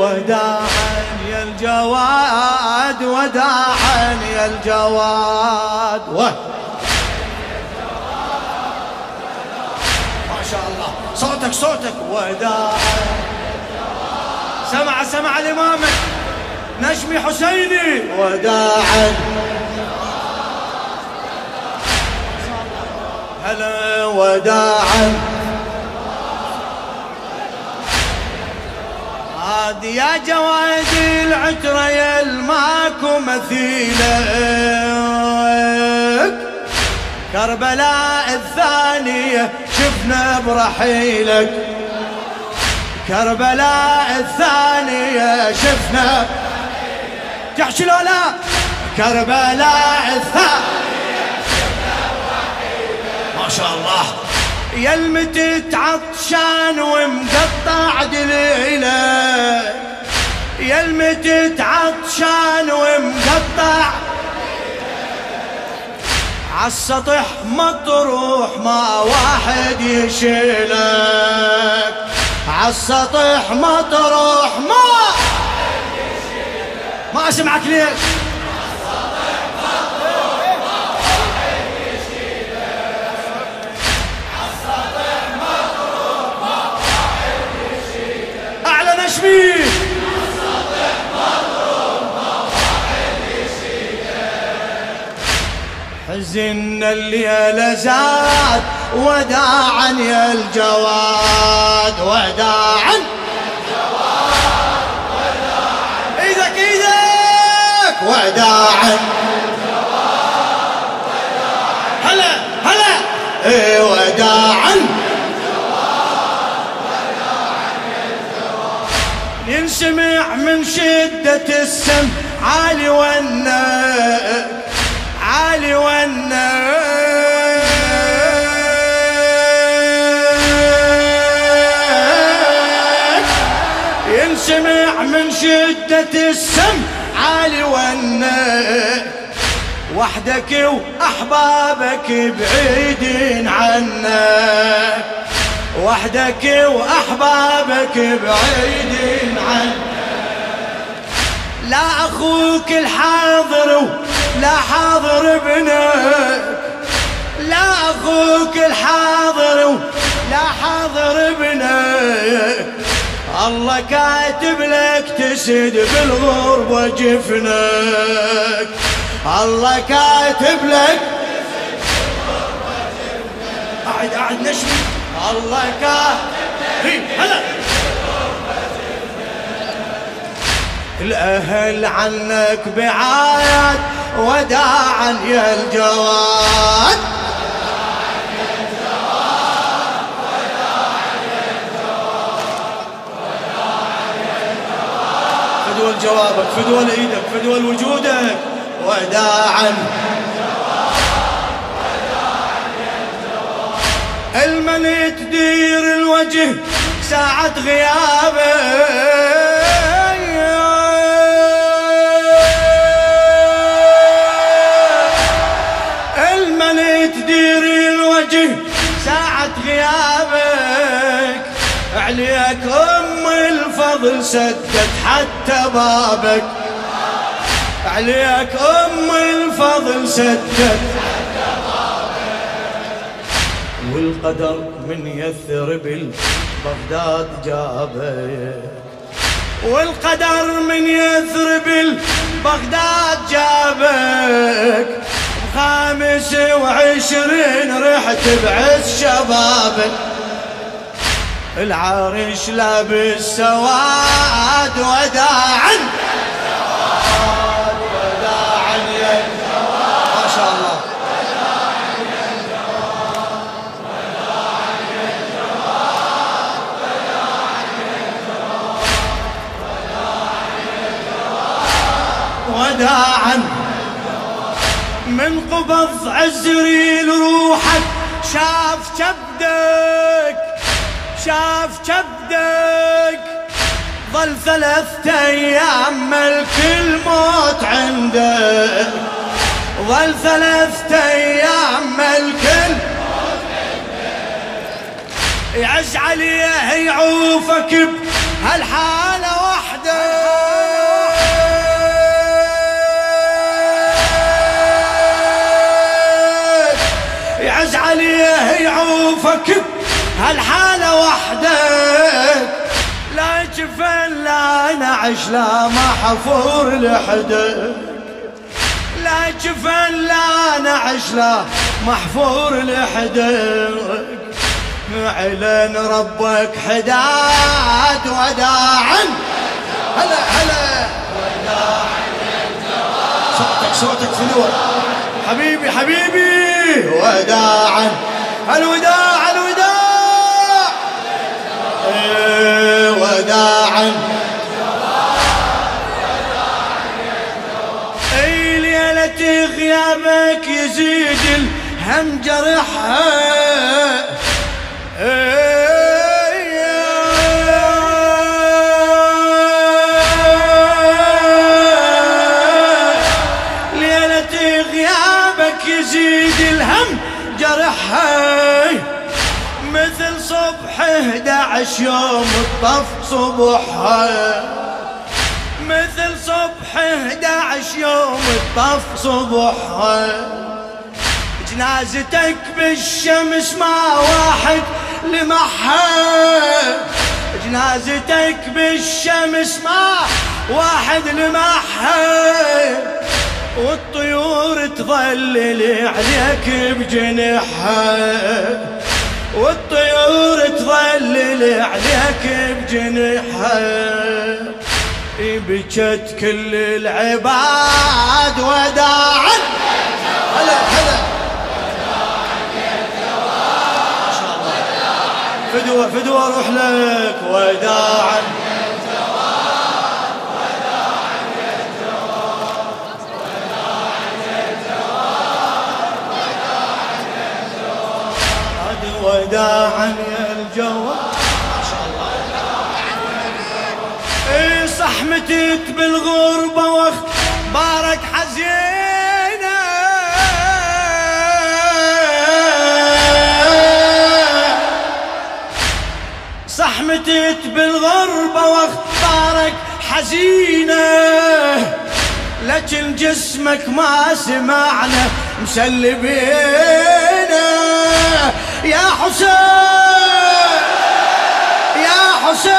وداعا يا الجواد وداعا يا الجواد. ما شاء الله. صوتك صوتك. وداعا سمع سمع الإمامك نجمي حسيني. وداعا هلا وداعا عاد يا جواد العترة يا الماكو مثيلك. كربلاء الثانية شفنا برحيلك. كربلاء الثانية شفنا تحشي لو لا كربلاء الثانية شفنا برحيلك. ما شاء الله. يا المتت عطشان ومقطع دليلك المتت عطشان ومقطع. عالسطح مطروح ما واحد يشيلك. عالسطح مطروح ما ما اسمعك ليش؟ حزن الليل زاد وداعا يا الجواد وداعا. إيدك إيدك وداعا. هلا هلا. إيه وداعا. ينسمع من شدة السم عالي والناك السم عالي والناك وحدك وأحبابك بعيدين عنك وحدك وأحبابك بعيدين عنك لا أخوك الحاضر لا حاضر ابنك. لا أخوك الحاضر الله كاتب لك تسد بالغربة جفنك الله كاتب لك قاعد قاعد نشمي الله كافي هلا. الأهل عنك بعاد وداعا يا الجواد. جوابك فدول إيدك فدول وجودك وداعا. المن تدير الوجه ساعة غيابه الفضل سدت حتى بابك. عليك أم الفضل سدت والقدر من يثرب بغداد جابك. والقدر من يثرب بغداد جابك. خامس وعشرين رحت بعز شبابك. العرش لابس سواد وداعا وداعا من قبض عزريل روحك شاف كبدك شاف كبدك ظل ثلاثة أيام ملك الموت عندك ظل ثلاثة أيام ملك الموت عندك يعز عليه يعوفك بهالحالة وحدك يعز عليه يعوفك هالحالة وحدك لا جفن لا نعش لا محفور لحدك لا جفن لا نعش لا محفور لحدك اعلن ربك حداد وداعا هلا هلا. صوتك صوتك في حبيبي حبيبي وداعا الوداع وداعا اي ليلة غيابك يزيد الهم جرحها ليلة غيابك يزيد الهم جرحها مثل صبح 11 يوم الطف صبحها مثل صبح 11 يوم الطف صبحها جنازتك بالشمس ما واحد لمحها جنازتك بالشمس ما واحد لمحها والطيور تظلل عليك بجنحها والطيور تظلل عليك بجنحها بكت كل العباد وداعا هلا هلا. فدوة فدوة أروح لك وداعا الله اي صح متت بالغربة واخبارك حزينة. صح متت بالغربة واخبارك حزينة. لكن جسمك ما سمعنا مسلبينا يا حسين. حسين!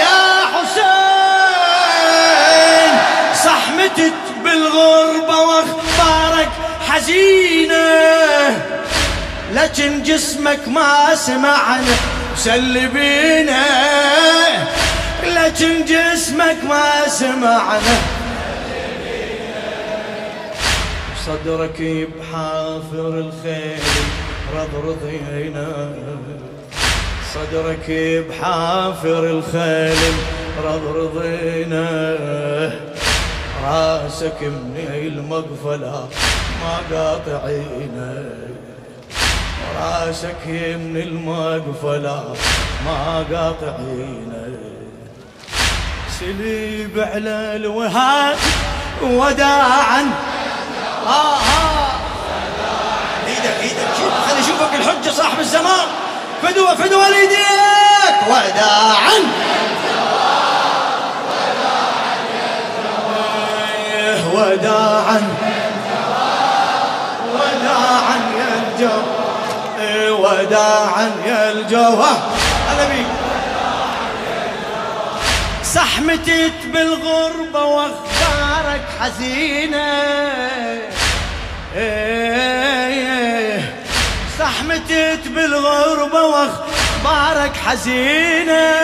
يا حسين! صح متت بالغربة وأخبارك حزينة لكن جسمك ما سمعنا مسلبينا لكن جسمك ما سمعنا. صدرك بحافر الخيل رضرضينا صدرك بحافر الخيل رضرضينا راسك من المقفلة ما قاطعينا راسك من المقفلة ما قاطعينا سليب على الوهاد وداعا آه آه. إيدك إيدك. خلي اشوفك الحجة صاحب الزمان. فدوة فدوة ليديك. وداعا وداعا وداعا يا الجو وداعا يا الجوه هلا بيك. صح متت بالغربة واخبارك حزينة. صح متت بالغربة واخبارك حزينة.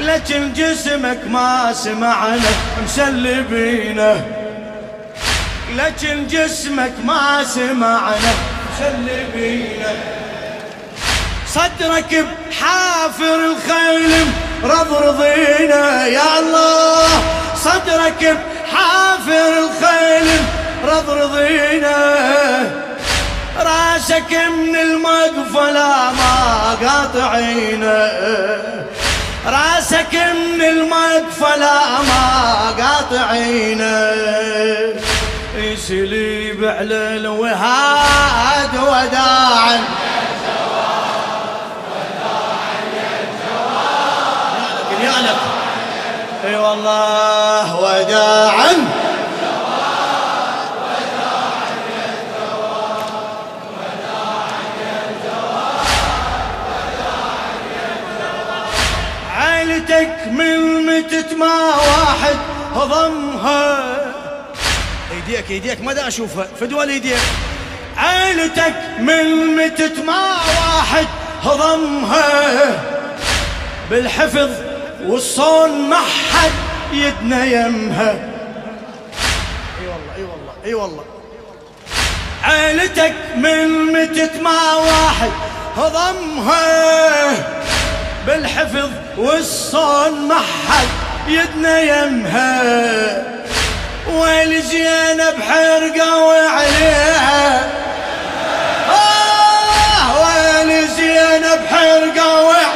لكن جسمك ما سمعنا مسلبينه. لكن جسمك ما سمعنا مسلبينه. صدرك بحافر الخيل رضرضينا يا الله. صدرك بحافر الخيل رضرضينا راسك من المقفلة ما قاطعينا راسك من المقفلة ما قاطعينا يسليب على الوهاد وداعا يالك اي والله. من متت ما واحد هضمها إيديك إيديك ما دا أشوفها. فدوى إيديك. عيلتك من متت ما واحد هضمها بالحفظ والصون ما حد يدنا يمها. إي والله إي والله إي والله. عيلتك من متت ما واحد هضمها بالحفظ والصون ما حد يدنا يمها. ويل زينب حرقه وعليها آه ويل زينب حرقه وعليها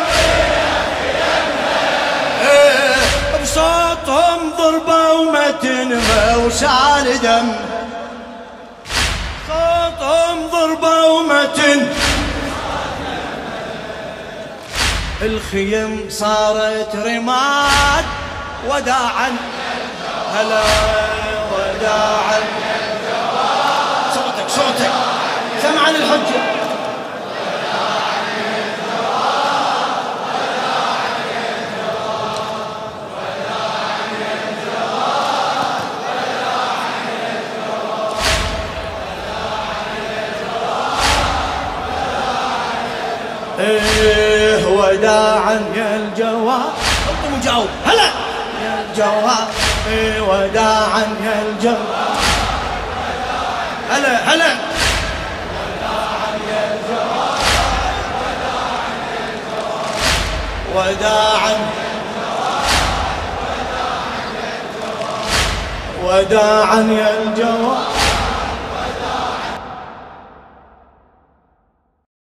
بصوتهم ضربة ومتنها وسال دم. الخيم صارت رماد وداعا هلا وداعا. صوتك صوتك. سمعا الحجة الجواب. حطوا مجاوب هلا. يا الجواب وداعا يا الجواب. هلا هلا. وداعا وداعا يا الجواب.